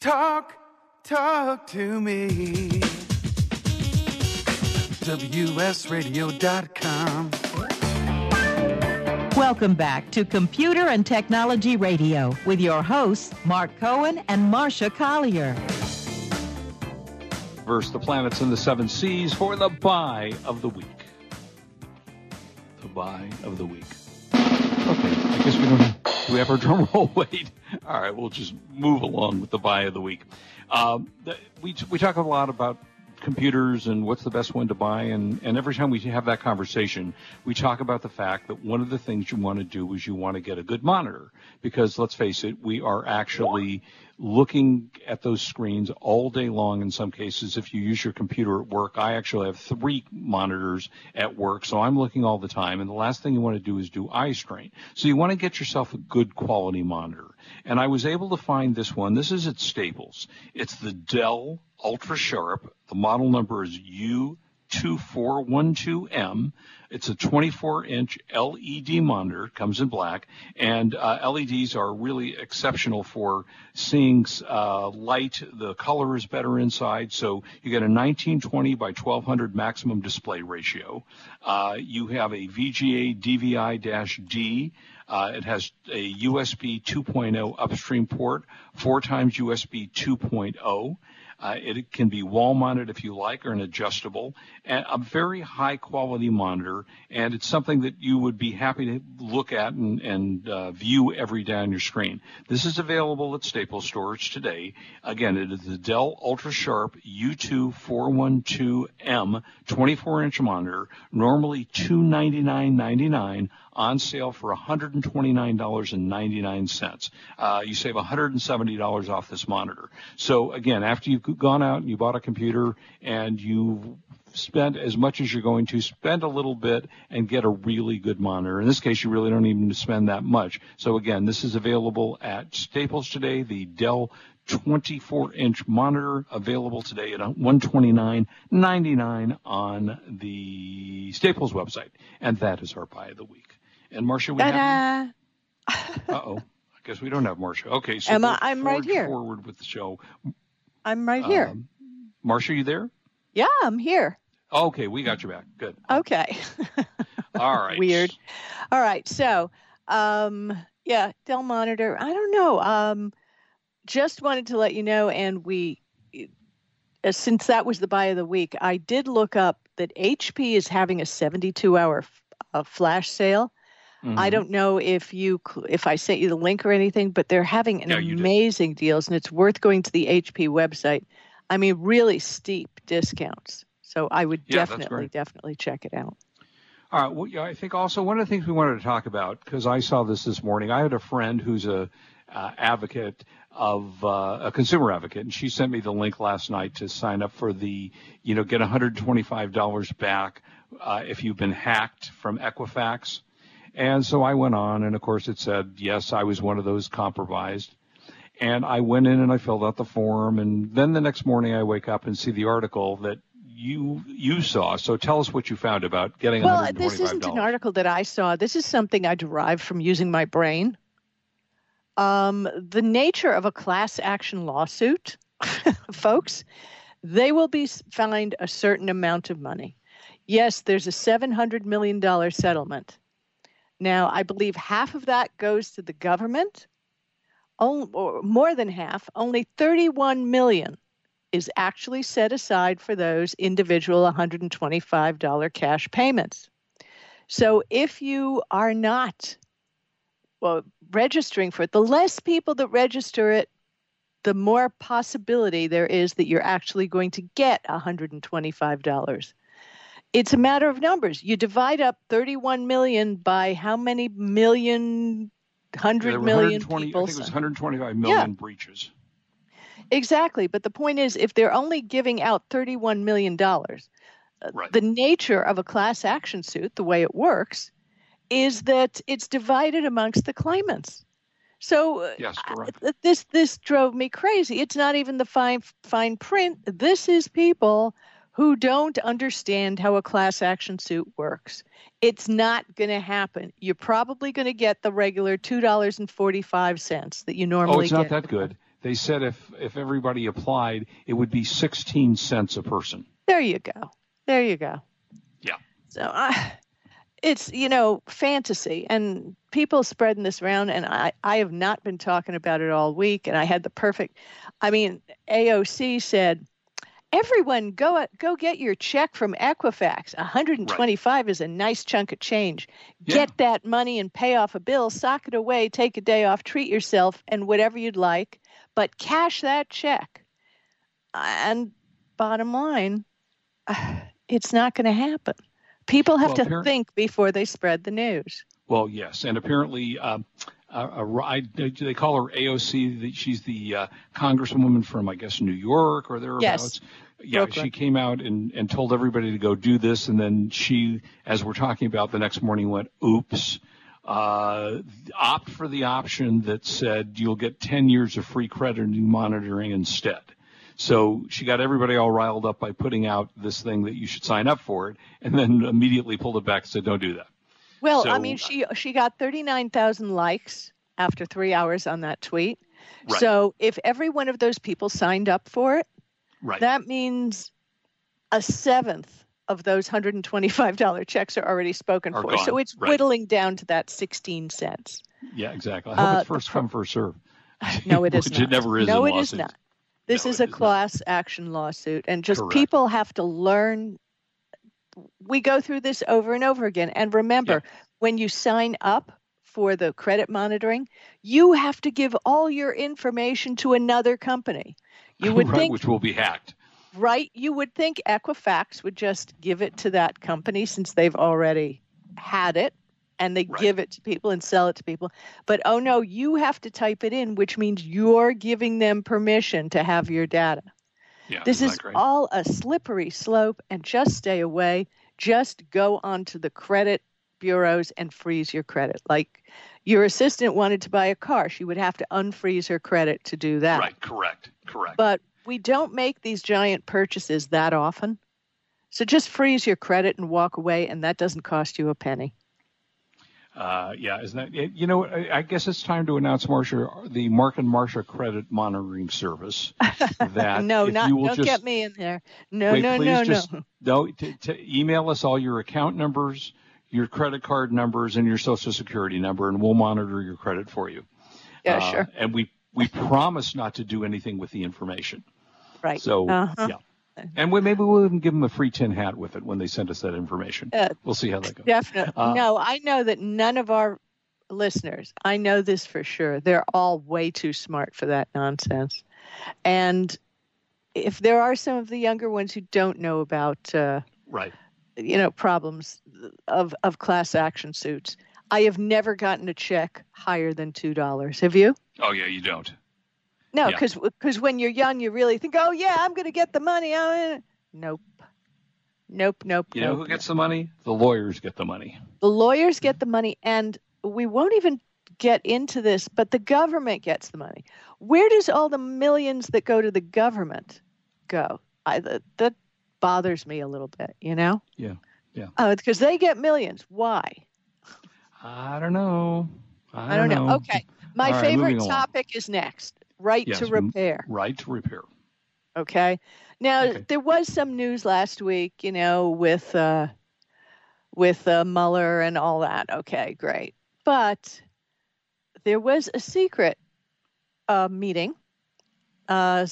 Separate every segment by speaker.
Speaker 1: Talk, talk to me. WSRadio.com.
Speaker 2: Welcome back to Computer and Technology Radio with your hosts, Mark Cohen and Marsha Collier.
Speaker 3: Verse the planets and the seven seas for the buy of the week. The buy of the week. Okay, I guess we don't have, do we have our drum roll? Wait. All right, we'll just move along with the buy of the week. Um, the, we, we talk a lot about computers and what's the best one to buy. And, and every time we have that conversation, we talk about the fact that one of the things you want to do is you want to get a good monitor because let's face it, we are actually looking at those screens all day long in some cases. If you use your computer at work, I actually have three monitors at work, so I'm looking all the time. And the last thing you want to do is do eye strain. So you want to get yourself a good quality monitor. And I was able to find this one. This is at Staples. It's the Dell Ultra Sharp. The model number is U2412M. It's a 24 inch LED monitor, comes in black, and uh, LEDs are really exceptional for seeing uh, light. The color is better inside, so you get a 1920 by 1200 maximum display ratio. Uh, you have a VGA DVI-D. Uh, it has a USB 2.0 upstream port, four times USB 2.0. Uh, it can be wall mounted if you like or an adjustable and a very high quality monitor. And it's something that you would be happy to look at and, and uh, view every day on your screen. This is available at Staples stores today. Again, it is the Dell Ultra Sharp U2 412M 24 inch monitor, normally $299.99 on sale for $129.99. Uh, you save $170 off this monitor. So again, after you've gone out and you bought a computer and you spent as much as you're going to, spend a little bit and get a really good monitor. In this case, you really don't even need to spend that much. So again, this is available at Staples today, the Dell 24 inch monitor available today at 129.99 on the Staples website. And that is our buy of the week. And Marsha, we have. Uh oh. I guess we don't have Marsha. Okay, so
Speaker 4: Emma, I'm right here.
Speaker 3: Forward with the show.
Speaker 4: I'm right here. Um,
Speaker 3: Marsha, you there?
Speaker 4: Yeah, I'm here.
Speaker 3: Okay, we got you back. Good.
Speaker 4: Okay.
Speaker 3: All right.
Speaker 4: Weird. All right. So, um, yeah, Dell Monitor. I don't know. Um, just wanted to let you know, and we, uh, since that was the buy of the week, I did look up that HP is having a 72 hour f- uh, flash sale. Mm-hmm. I don't know if you if I sent you the link or anything, but they're having an amazing deals, and it's worth going to the HP website. I mean, really steep discounts. So I would yeah, definitely definitely check it out.
Speaker 3: All right. Well, yeah, I think also one of the things we wanted to talk about because I saw this this morning. I had a friend who's a uh, advocate of uh, a consumer advocate, and she sent me the link last night to sign up for the, you know, get $125 back uh, if you've been hacked from Equifax. And so I went on, and of course it said, yes, I was one of those compromised. And I went in and I filled out the form, and then the next morning I wake up and see the article that you you saw. So tell us what you found about getting.
Speaker 4: Well, this isn't an article that I saw. This is something I derived from using my brain. Um, the nature of a class action lawsuit, folks, they will be fined a certain amount of money. Yes, there's a $700 million settlement. Now, I believe half of that goes to the government, or more than half, only 31 million is actually set aside for those individual $125 cash payments. So if you are not well, registering for it, the less people that register it, the more possibility there is that you're actually going to get $125 it's a matter of numbers. You divide up 31 million by how many million, hundred
Speaker 3: yeah,
Speaker 4: million people?
Speaker 3: I think it was 125 million yeah. breaches.
Speaker 4: Exactly, but the point is, if they're only giving out 31 million dollars, uh, right. the nature of a class action suit, the way it works, is that it's divided amongst the claimants. So
Speaker 3: uh, yes,
Speaker 4: this this drove me crazy. It's not even the fine fine print. This is people who don't understand how a class action suit works. It's not going to happen. You're probably going to get the regular $2.45 that you oh, normally get.
Speaker 3: Oh, it's not get. that good. they said if if everybody applied, it would be 16 cents a person.
Speaker 4: There you go. There you go.
Speaker 3: Yeah.
Speaker 4: So I, it's you know fantasy and people spreading this around and I, I have not been talking about it all week and i had the perfect i mean aoc said everyone go go get your check from equifax 125 right. is a nice chunk of change yeah. get that money and pay off a bill sock it away take a day off treat yourself and whatever you'd like but cash that check and bottom line it's not going to happen People have well, to think before they spread the news.
Speaker 3: Well, yes, and apparently, um, uh, they call her AOC. She's the uh, congresswoman from, I guess, New York or thereabouts.
Speaker 4: Yes.
Speaker 3: Yeah, Brooklyn. she came out and, and told everybody to go do this, and then she, as we're talking about the next morning, went, "Oops." Uh, opt for the option that said you'll get 10 years of free credit monitoring instead. So she got everybody all riled up by putting out this thing that you should sign up for it, and then immediately pulled it back and said, "Don't do that."
Speaker 4: Well, so, I mean, she she got thirty nine thousand likes after three hours on that tweet. Right. So if every one of those people signed up for it,
Speaker 3: right.
Speaker 4: that means a seventh of those hundred and twenty five dollar checks are already spoken
Speaker 3: are
Speaker 4: for.
Speaker 3: Gone.
Speaker 4: So it's
Speaker 3: right.
Speaker 4: whittling down to that sixteen cents.
Speaker 3: Yeah, exactly. I hope uh, it's first come first serve.
Speaker 4: No, it is not.
Speaker 3: It never is.
Speaker 4: No,
Speaker 3: it
Speaker 4: is not. This
Speaker 3: no,
Speaker 4: is a
Speaker 3: is
Speaker 4: class
Speaker 3: not.
Speaker 4: action lawsuit, and just
Speaker 3: Correct.
Speaker 4: people have to learn. We go through this over and over again. And remember, yeah. when you sign up for the credit monitoring, you have to give all your information to another company. You would
Speaker 3: right,
Speaker 4: think,
Speaker 3: which will be hacked.
Speaker 4: Right? You would think Equifax would just give it to that company since they've already had it and they
Speaker 3: right.
Speaker 4: give it to people and sell it to people. But oh no, you have to type it in, which means you're giving them permission to have your data.
Speaker 3: Yeah,
Speaker 4: this is all a slippery slope, and just stay away. Just go onto the credit bureaus and freeze your credit. Like your assistant wanted to buy a car, she would have to unfreeze her credit to do that.
Speaker 3: Right, correct, correct.
Speaker 4: But we don't make these giant purchases that often. So just freeze your credit and walk away, and that doesn't cost you a penny.
Speaker 3: Uh, yeah, isn't that, you know, I guess it's time to announce, Marsha, the Mark and Marsha Credit Monitoring Service. That
Speaker 4: no, not,
Speaker 3: don't
Speaker 4: just, get me in there. No,
Speaker 3: wait,
Speaker 4: no, no,
Speaker 3: just,
Speaker 4: no.
Speaker 3: No, to email us all your account numbers, your credit card numbers, and your social security number, and we'll monitor your credit for you.
Speaker 4: Yeah, uh, sure.
Speaker 3: And we, we promise not to do anything with the information.
Speaker 4: Right.
Speaker 3: So,
Speaker 4: uh-huh.
Speaker 3: yeah. And we, maybe we'll even give them a free tin hat with it when they send us that information.
Speaker 4: Uh,
Speaker 3: we'll see how that goes.
Speaker 4: Definitely. Uh, no, I know that none of our listeners, I know this for sure, they're all way too smart for that nonsense. And if there are some of the younger ones who don't know about, uh,
Speaker 3: right,
Speaker 4: you know, problems of of class action suits, I have never gotten a check higher than two dollars. Have you?
Speaker 3: Oh yeah, you don't.
Speaker 4: No, because yeah. because when you're young, you really think, oh yeah, I'm going to get the money. Nope. Nope, nope.
Speaker 3: You
Speaker 4: nope,
Speaker 3: know who gets the money? The lawyers get the money.
Speaker 4: The lawyers get the money, and we won't even get into this, but the government gets the money. Where does all the millions that go to the government go? I, that, that bothers me a little bit, you know?
Speaker 3: Yeah, yeah.
Speaker 4: Oh, Uh, because they get millions. Why?
Speaker 3: I don't know. I,
Speaker 4: I don't
Speaker 3: know.
Speaker 4: know. Okay. My favorite topic is next right
Speaker 3: yes,
Speaker 4: to repair.
Speaker 3: Right to repair.
Speaker 4: Okay. Now
Speaker 3: okay.
Speaker 4: there was some news last week, you know, with uh, with uh, Mueller and all that. Okay, great. But there was a secret uh, meeting uh,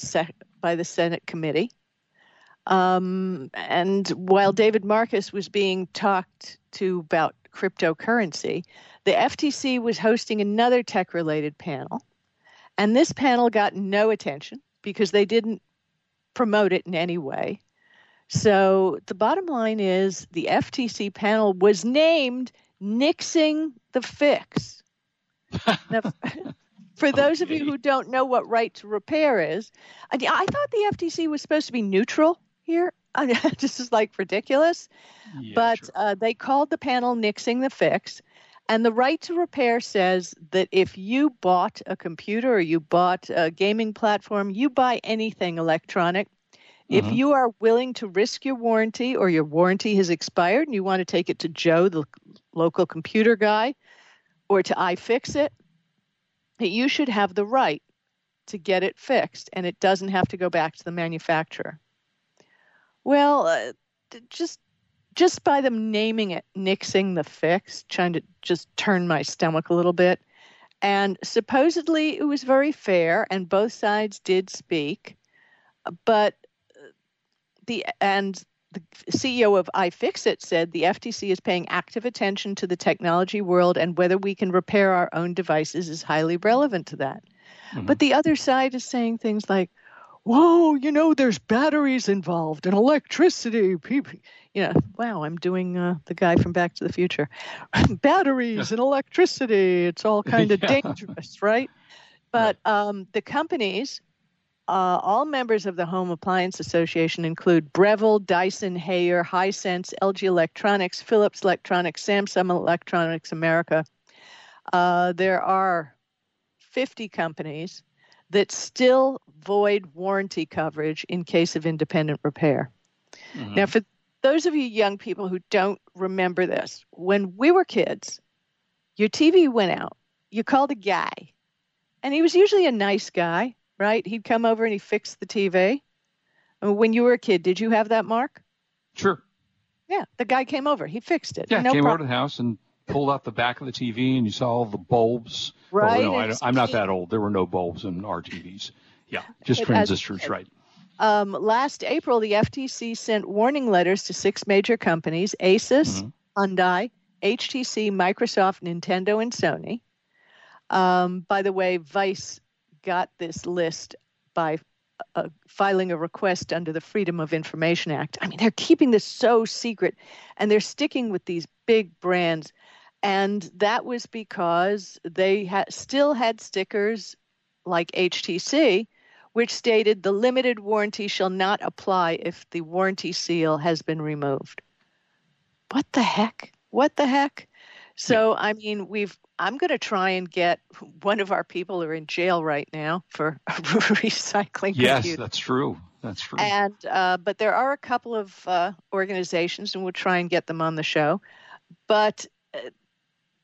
Speaker 4: by the Senate committee. Um, and while David Marcus was being talked to about cryptocurrency, the FTC was hosting another tech related panel. And this panel got no attention because they didn't promote it in any way. So the bottom line is the FTC panel was named Nixing the Fix. now, for those okay. of you who don't know what right to repair is, I, I thought the FTC was supposed to be neutral here. this is like ridiculous.
Speaker 3: Yeah,
Speaker 4: but
Speaker 3: sure.
Speaker 4: uh, they called the panel Nixing the Fix. And the right to repair says that if you bought a computer or you bought a gaming platform, you buy anything electronic, if
Speaker 3: Mhm.
Speaker 4: you are willing to risk your warranty or your warranty has expired and you want to take it to Joe, the local computer guy, or to iFixit, that you should have the right to get it fixed and it doesn't have to go back to the manufacturer. Well, uh, just just by them naming it nixing the fix, trying to just turn my stomach a little bit. And supposedly it was very fair and both sides did speak, but the and the CEO of iFixit said the FTC is paying active attention to the technology world and whether we can repair our own devices is highly relevant to that. Mm-hmm. But the other side is saying things like, whoa, you know, there's batteries involved and electricity. People, you know, wow, I'm doing uh, the guy from Back to the Future. batteries and electricity, it's all kind of yeah. dangerous, right? But um, the companies uh, all members of the Home Appliance Association include Breville, Dyson, Haier, Hisense, LG Electronics, Philips Electronics, Samsung Electronics America. Uh, there are 50 companies that still void warranty coverage in case of independent repair. Mm-hmm. Now, for those of you young people who don't remember this, when we were kids, your TV went out, you called a guy, and he was usually a nice guy right? He'd come over and he fixed the TV. when you were a kid, did you have that, Mark?
Speaker 3: Sure.
Speaker 4: Yeah, the guy came over. He fixed it.
Speaker 3: Yeah, no came problem. over to the house and pulled out the back of the TV, and you saw all the bulbs.
Speaker 4: Right.
Speaker 3: Oh, no, I, am not that old. There were no bulbs in our TVs. Yeah, just transistors, right.
Speaker 4: Um, last April, the FTC sent warning letters to six major companies Asus, mm-hmm. Hyundai, HTC, Microsoft, Nintendo, and Sony. Um, by the way, Vice got this list by uh, filing a request under the Freedom of Information Act. I mean, they're keeping this so secret and they're sticking with these big brands. And that was because they ha- still had stickers like HTC, which stated the limited warranty shall not apply if the warranty seal has been removed. What the heck? What the heck? So, I mean, we've I'm going to try and get one of our people who are in jail right now for recycling.
Speaker 3: Yes,
Speaker 4: computers.
Speaker 3: that's true. That's true.
Speaker 4: And uh, but there are a couple of uh, organizations, and we'll try and get them on the show. But uh,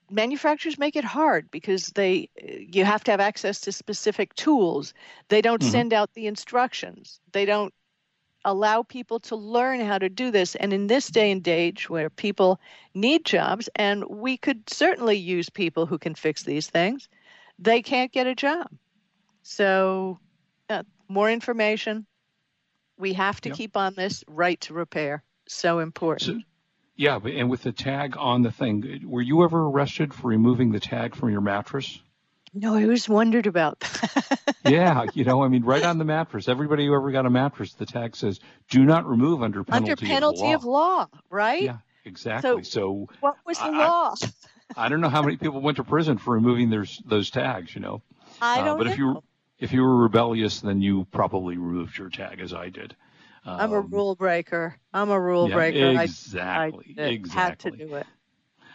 Speaker 4: manufacturers make it hard because they you have to have access to specific tools. They don't mm-hmm. send out the instructions. They don't allow people to learn how to do this. And in this day and age where people need jobs, and we could certainly use people who can fix these things, they can't get a job. So, uh, more information. We have to yep. keep on this right to repair. So important. So,
Speaker 3: yeah, and with the tag on the thing, were you ever arrested for removing the tag from your mattress?
Speaker 4: No, I always wondered about that.
Speaker 3: yeah, you know, I mean, right on the mattress. Everybody who ever got a mattress, the tag says, "Do not remove under penalty
Speaker 4: under penalty
Speaker 3: of
Speaker 4: law." Of law right?
Speaker 3: Yeah, exactly. So,
Speaker 4: so what was the I, law?
Speaker 3: I, I, don't know how many people went to prison for removing those those tags. You know,
Speaker 4: I don't. Uh,
Speaker 3: but
Speaker 4: know.
Speaker 3: if you if you were rebellious, then you probably removed your tag, as I did.
Speaker 4: Um, I'm a um, rule breaker. I'm a rule
Speaker 3: yeah,
Speaker 4: breaker.
Speaker 3: Exactly.
Speaker 4: I, I
Speaker 3: exactly.
Speaker 4: Had to do it.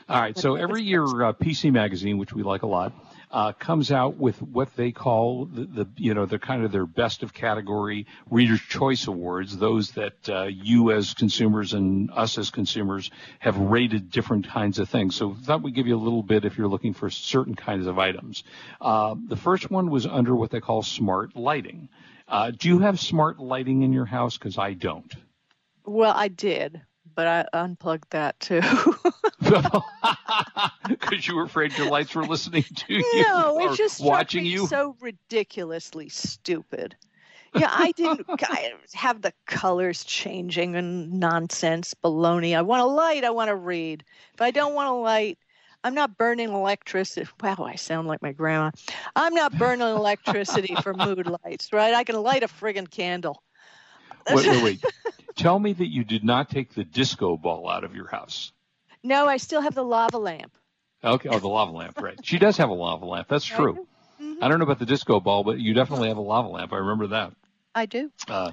Speaker 3: All right. So every year, uh, PC Magazine, which we like a lot, uh, comes out with what they call the, the, you know, the kind of their best of category Reader's Choice Awards, those that uh, you as consumers and us as consumers have rated different kinds of things. So thought we'd give you a little bit if you're looking for certain kinds of items. Uh, the first one was under what they call smart lighting. Uh, do you have smart lighting in your house? Because I don't.
Speaker 4: Well, I did but I unplugged that too.
Speaker 3: Because you were afraid your lights were listening to you
Speaker 4: no, it just
Speaker 3: watching you.
Speaker 4: So ridiculously stupid. Yeah, I didn't I have the colors changing and nonsense, baloney. I want a light. I want to read. If I don't want a light, I'm not burning electricity. Wow, I sound like my grandma. I'm not burning electricity for mood lights, right? I can light a friggin' candle.
Speaker 3: Wait, wait, wait. Tell me that you did not take the disco ball out of your house.
Speaker 4: No, I still have the lava lamp.
Speaker 3: Okay, oh, the lava lamp, right. She does have a lava lamp. That's true. Mm-hmm. I don't know about the disco ball, but you definitely have a lava lamp. I remember that.
Speaker 4: I do.
Speaker 3: Uh,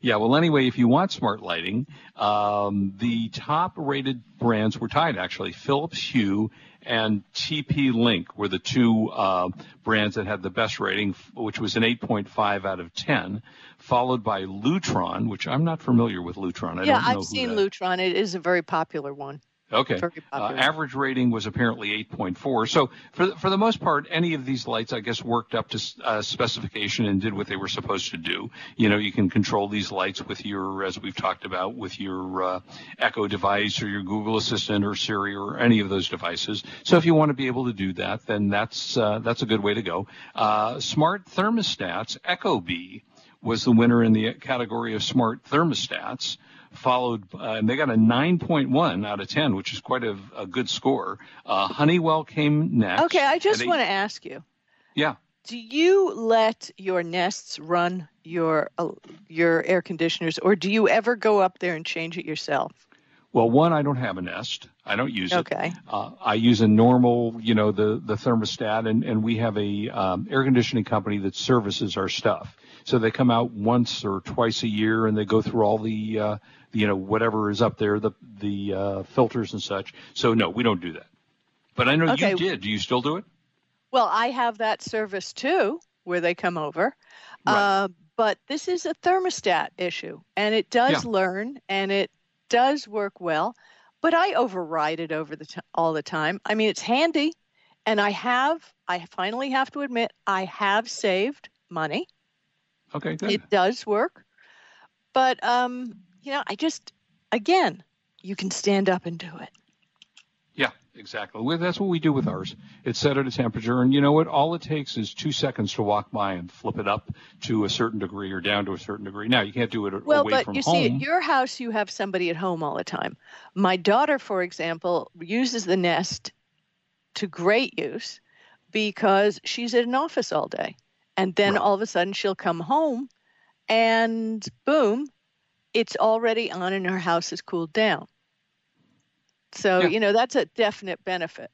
Speaker 3: yeah, well, anyway, if you want smart lighting, um, the top rated brands were tied actually. Philips Hue and TP Link were the two uh, brands that had the best rating, which was an 8.5 out of 10 followed by Lutron, which I'm not familiar with Lutron. I
Speaker 4: yeah, I've seen Lutron. It is a very popular one.
Speaker 3: Okay. Uh, average rating was apparently 8.4. So for the, for the most part, any of these lights, I guess, worked up to uh, specification and did what they were supposed to do. You know, you can control these lights with your, as we've talked about, with your uh, Echo device or your Google Assistant or Siri or any of those devices. So if you want to be able to do that, then that's uh, that's a good way to go. Uh, smart thermostats, Ecobee was the winner in the category of smart thermostats followed, uh, and they got a 9.1 out of 10, which is quite a, a good score. Uh, Honeywell came next.
Speaker 4: Okay, I just want to ask you.
Speaker 3: Yeah.
Speaker 4: Do you let your nests run your uh, your air conditioners, or do you ever go up there and change it yourself?
Speaker 3: Well, one, I don't have a Nest. I don't use
Speaker 4: it. Okay.
Speaker 3: Uh, I use a normal, you know, the the thermostat, and and we have a um, air conditioning company that services our stuff. So they come out once or twice a year, and they go through all the uh, you know whatever is up there, the the uh, filters and such. So no, we don't do that. But I know okay. you did. Do you still do it?
Speaker 4: Well, I have that service too, where they come over. Right. Uh, but this is a thermostat issue, and it does yeah. learn, and it does work well. But I override it over the t- all the time. I mean, it's handy, and I have. I finally have to admit, I have saved money.
Speaker 3: Okay, good.
Speaker 4: It does work, but um, you know, I just, again, you can stand up and do it.
Speaker 3: Yeah, exactly. That's what we do with ours. It's set at a temperature, and you know what? All it takes is two seconds to walk by and flip it up to a certain degree or down to a certain degree. Now, you can't do it
Speaker 4: well,
Speaker 3: away
Speaker 4: but you
Speaker 3: home.
Speaker 4: see, at your house, you have somebody at home all the time. My daughter, for example, uses the Nest to great use because she's at an office all day. And then right. all of a sudden she'll come home and boom, it's already on and her house has cooled down. So, yeah. you know, that's a definite benefit.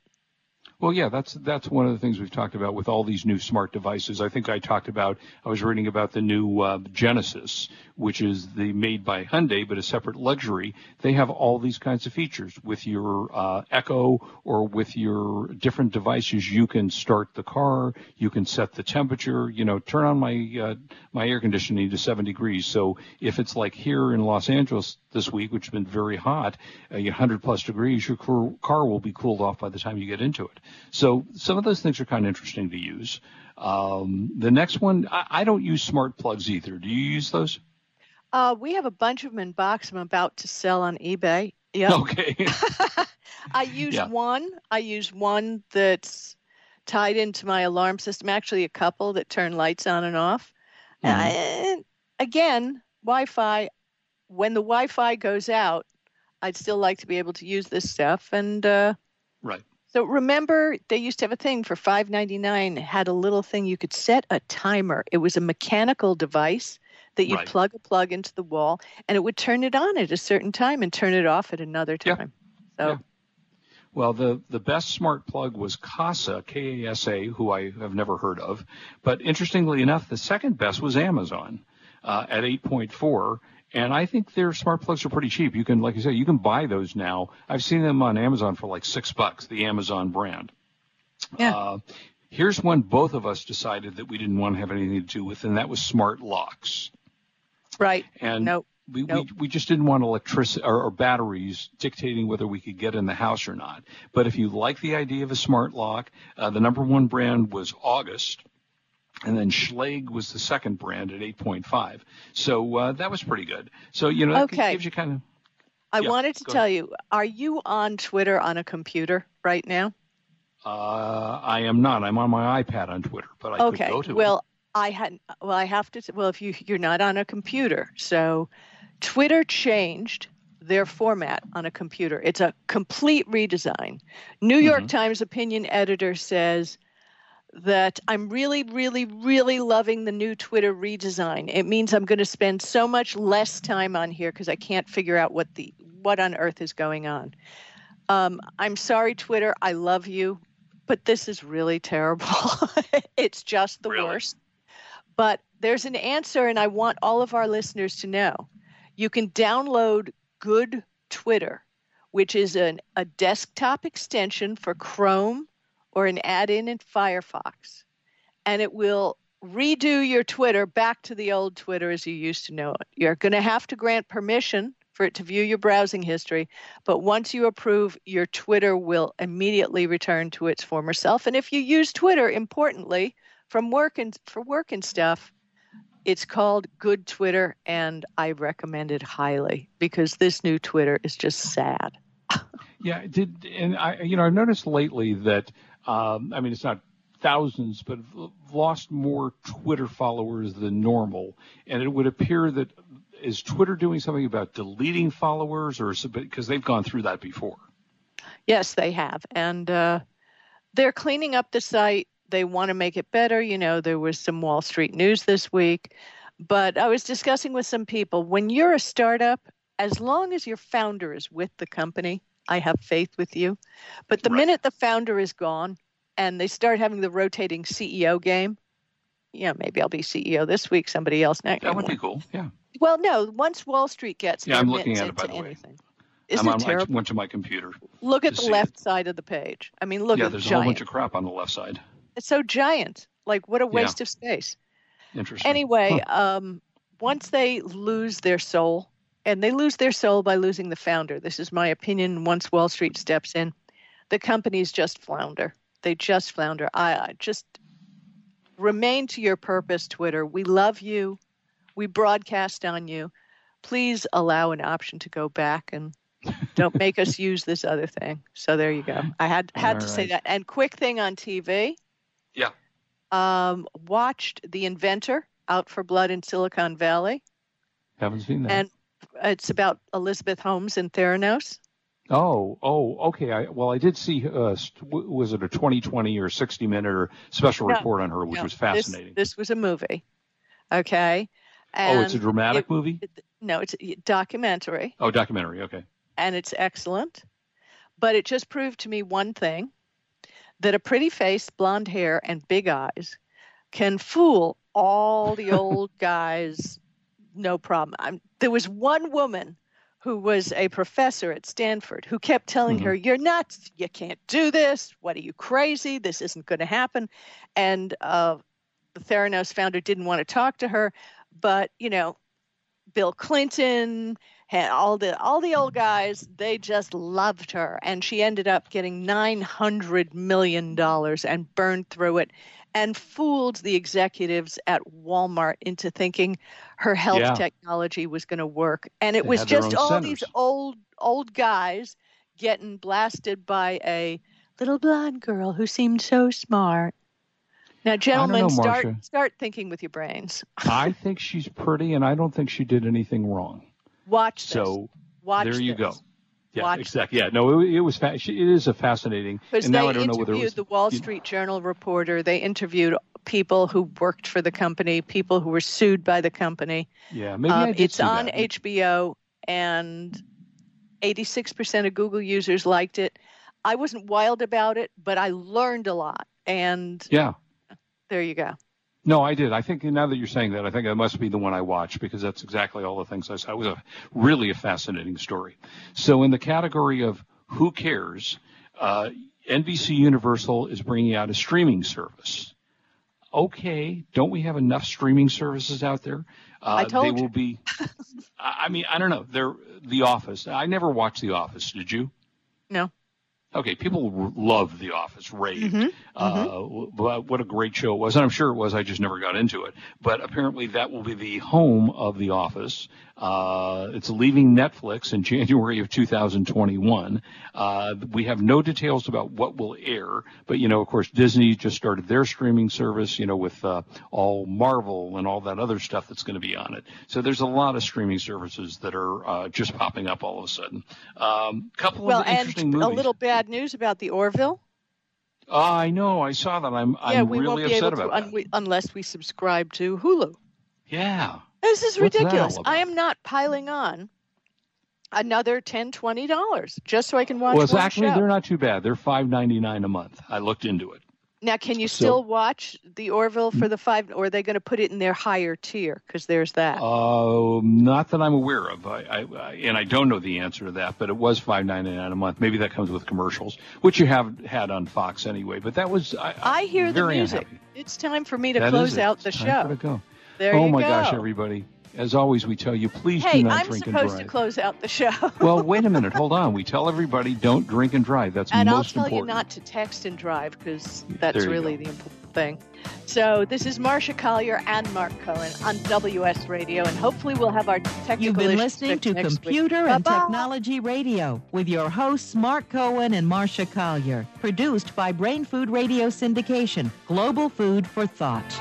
Speaker 3: Well, yeah, that's that's one of the things we've talked about with all these new smart devices. I think I talked about I was reading about the new uh, Genesis, which is the made by Hyundai but a separate luxury. They have all these kinds of features with your uh, Echo or with your different devices. You can start the car, you can set the temperature. You know, turn on my uh, my air conditioning to seven degrees. So if it's like here in Los Angeles this week, which has been very hot, uh, 100 plus degrees, your car will be cooled off by the time you get into it. So some of those things are kind of interesting to use. Um, the next one, I, I, don't use smart plugs either. Do you use those?
Speaker 4: Uh, we have a bunch of them in box. I'm about to sell on eBay. Yeah.
Speaker 3: Okay.
Speaker 4: I use yeah. one. I use one that's tied into my alarm system. Actually, a couple that turn lights on and off. Mm-hmm. Uh, again, Wi-Fi. When the Wi-Fi goes out, I'd still like to be able to use this stuff. And uh,
Speaker 3: right.
Speaker 4: So remember, they used to have a thing for five ninety nine. Had a little thing you could set a timer. It was a mechanical device that you'd right. plug a plug into the wall, and it would turn it on at a certain time and turn it off at another time.
Speaker 3: Yeah. So. Yeah. Well, the, the best smart plug was Kasa, K-A-S-A, who I have never heard of. But interestingly enough, the second best was Amazon uh, at 8.4. And I think their smart plugs are pretty cheap. You can, like I said, you can buy those now. I've seen them on Amazon for like six bucks, the Amazon brand.
Speaker 4: Yeah. Uh,
Speaker 3: here's one both of us decided that we didn't want to have anything to do with, and that was smart locks.
Speaker 4: Right.
Speaker 3: And
Speaker 4: nope.
Speaker 3: We,
Speaker 4: nope.
Speaker 3: we, we just didn't want electricity or, or, batteries dictating whether we could get in the house or not. But if you like the idea of a smart lock, uh, the number one brand was August and then Schlage was the second brand at 8.5. So uh, that was pretty good. So you know that
Speaker 4: okay.
Speaker 3: gives you kind of.
Speaker 4: I
Speaker 3: yeah,
Speaker 4: wanted to tell ahead. you: Are you on Twitter on a computer right now?
Speaker 3: Uh, I am not. I'm on my iPad on Twitter, but I
Speaker 4: okay.
Speaker 3: could go to
Speaker 4: well,
Speaker 3: it.
Speaker 4: I had. Well, I have to. Well, if you you're not on a computer, so Twitter changed their format on a computer. It's a complete redesign. New York mm-hmm. Times opinion editor says that I'm really, really, really loving the new Twitter redesign. It means I'm going to spend so much less time on here because I can't figure out what the what on earth is going on. Um, I'm sorry, Twitter. I love you, but this is really terrible. it's just the
Speaker 3: really?
Speaker 4: worst. But there's an answer, and I want all of our listeners to know. You can download Good Twitter, which is an, a desktop extension for Chrome or an add in in Firefox, and it will redo your Twitter back to the old Twitter as you used to know it. You're going to have to grant permission for it to view your browsing history. But once you approve, your Twitter will immediately return to its former self. And if you use Twitter, importantly, from work and for work and stuff, it's called Good Twitter, and I recommend it highly because this new Twitter is just sad.
Speaker 3: yeah, did and I you know I've noticed lately that um, I mean it's not thousands, but lost more Twitter followers than normal, and it would appear that is Twitter doing something about deleting followers, or because they've gone through that before?
Speaker 4: Yes, they have, and uh, they're cleaning up the site. They want to make it better. You know, there was some Wall Street news this week, but I was discussing with some people when you're a startup, as long as your founder is with the company, I have faith with you. But the right. minute the founder is gone and they start having the rotating CEO game, yeah, maybe I'll be CEO this week, somebody else next.
Speaker 3: That would be cool. Yeah.
Speaker 4: Well, no. Once Wall Street gets
Speaker 3: yeah, I'm looking at it by the
Speaker 4: anything. way.
Speaker 3: Isn't I'm it terrible? I went to my computer.
Speaker 4: Look at the left it. side of the page. I mean, look. At the.
Speaker 3: Yeah, there's
Speaker 4: giant. a
Speaker 3: whole bunch of crap on the left side.
Speaker 4: It's so giant. Like, what a waste
Speaker 3: yeah.
Speaker 4: of space.
Speaker 3: Interesting.
Speaker 4: Anyway, huh. um, once they lose their soul, and they lose their soul by losing the founder. This is my opinion. Once Wall Street steps in, the companies just flounder. They just flounder. I, I just remain to your purpose, Twitter. We love you. We broadcast on you. Please allow an option to go back and don't make us use this other thing. So there you go. I had had All to right. say that. And quick thing on TV.
Speaker 3: Yeah.
Speaker 4: Um, watched The Inventor out for Blood in Silicon Valley.
Speaker 3: Haven't seen that.
Speaker 4: And it's about Elizabeth Holmes and Theranos.
Speaker 3: Oh, oh, okay. I, well, I did see. Uh, was it a 2020 or 60 minute or special
Speaker 4: no,
Speaker 3: report on her, which
Speaker 4: no,
Speaker 3: was fascinating.
Speaker 4: This, this, was a movie. Okay.
Speaker 3: And oh, it's a dramatic
Speaker 4: it,
Speaker 3: movie.
Speaker 4: It, no, it's a documentary.
Speaker 3: Oh, documentary. Okay.
Speaker 4: And it's excellent, but it just proved to me one thing: that a pretty face, blonde hair, and big eyes can fool all the old guys. No problem. I'm, there was one woman who was a professor at Stanford, who kept telling mm-hmm. her, You're nuts. You can't do this. What are you crazy? This isn't going to happen. And uh, the Theranos founder didn't want to talk to her. But, you know, Bill Clinton, all the all the old guys, they just loved her, and she ended up getting nine hundred million dollars and burned through it and fooled the executives at Walmart into thinking her health yeah. technology was going to work. And it
Speaker 3: they
Speaker 4: was just all
Speaker 3: centers.
Speaker 4: these old old guys getting blasted by a little blonde girl who seemed so smart. Now, gentlemen,
Speaker 3: know,
Speaker 4: start start thinking with your brains.
Speaker 3: I think she's pretty, and I don't think she did anything wrong.
Speaker 4: Watch this.
Speaker 3: So
Speaker 4: Watch
Speaker 3: there you
Speaker 4: this.
Speaker 3: go. Yeah,
Speaker 4: Watch
Speaker 3: exactly. Yeah, no, it, it was. Fa- it is a fascinating.
Speaker 4: Because they
Speaker 3: I don't know
Speaker 4: interviewed
Speaker 3: was,
Speaker 4: the Wall Street Journal reporter. They interviewed people who worked for the company, people who were sued by the company.
Speaker 3: Yeah, maybe um,
Speaker 4: It's on
Speaker 3: that.
Speaker 4: HBO, and 86% of Google users liked it. I wasn't wild about it, but I learned a lot. And
Speaker 3: yeah,
Speaker 4: there you go.
Speaker 3: No, I did. I think now that you're saying that, I think that must be the one I watched because that's exactly all the things I saw. It was a really a fascinating story. So, in the category of who cares, uh, NBC Universal is bringing out a streaming service. Okay, don't we have enough streaming services out there? Uh,
Speaker 4: I told
Speaker 3: they will
Speaker 4: you.
Speaker 3: be. I mean, I don't know. They're The Office. I never watched The Office. Did you?
Speaker 4: No.
Speaker 3: Okay, people love The Office, raved.
Speaker 4: Mm-hmm.
Speaker 3: Uh, what a great show it was. And I'm sure it was. I just never got into it. But apparently, that will be the home of The Office. Uh, it's leaving Netflix in January of 2021. Uh, we have no details about what will air, but you know, of course, Disney just started their streaming service, you know, with uh, all Marvel and all that other stuff that's going to be on it. So there's a lot of streaming services that are uh, just popping up all of a sudden. Um, couple
Speaker 4: well,
Speaker 3: of interesting
Speaker 4: and
Speaker 3: movies.
Speaker 4: a little bad news about the Orville.
Speaker 3: Uh, I know. I saw that. I'm.
Speaker 4: yeah,
Speaker 3: I'm
Speaker 4: we
Speaker 3: really
Speaker 4: won't be
Speaker 3: upset
Speaker 4: able to
Speaker 3: about
Speaker 4: un- we, unless we subscribe to Hulu.
Speaker 3: Yeah.
Speaker 4: This is
Speaker 3: What's
Speaker 4: ridiculous. I am not piling on another 10 20 dollars just so I can watch
Speaker 3: Well, it's actually
Speaker 4: show.
Speaker 3: they're not too bad. They're five ninety nine a month. I looked into it.
Speaker 4: Now, can you
Speaker 3: So-
Speaker 4: still watch the Orville for the five, or are they going to put it in their higher tier? Because there's that.
Speaker 3: Uh, not that I'm aware of. I, I, I and I don't know the answer to that, but it was five ninety nine a month. Maybe that comes with commercials, which you have had on Fox anyway. But that was I,
Speaker 4: I hear the music.
Speaker 3: unhappy.
Speaker 4: It's time for me to
Speaker 3: That
Speaker 4: close out the
Speaker 3: It's time for
Speaker 4: show.
Speaker 3: to go.
Speaker 4: There you go.
Speaker 3: oh my
Speaker 4: go.
Speaker 3: gosh, everybody! As always, we tell you, please
Speaker 4: hey,
Speaker 3: do not
Speaker 4: I'm
Speaker 3: drink and drive.
Speaker 4: I'm supposed to close out the show.
Speaker 3: well, wait a minute. Hold on. We tell everybody don't drink and drive. That's
Speaker 4: and I'll
Speaker 3: most
Speaker 4: tell
Speaker 3: important.
Speaker 4: you not to text and drive because that's really
Speaker 3: go.
Speaker 4: the important thing. So this is Marsha Collier and Mark Cohen on WS Radio, and hopefully we'll have our technical
Speaker 2: You've been listening to
Speaker 4: next week.
Speaker 2: Computer and
Speaker 4: Bye-bye.
Speaker 2: Technology Radio with your hosts Mark Cohen and Marsha Collier. Produced by Brain Food Radio Syndication, Global Food for Thought.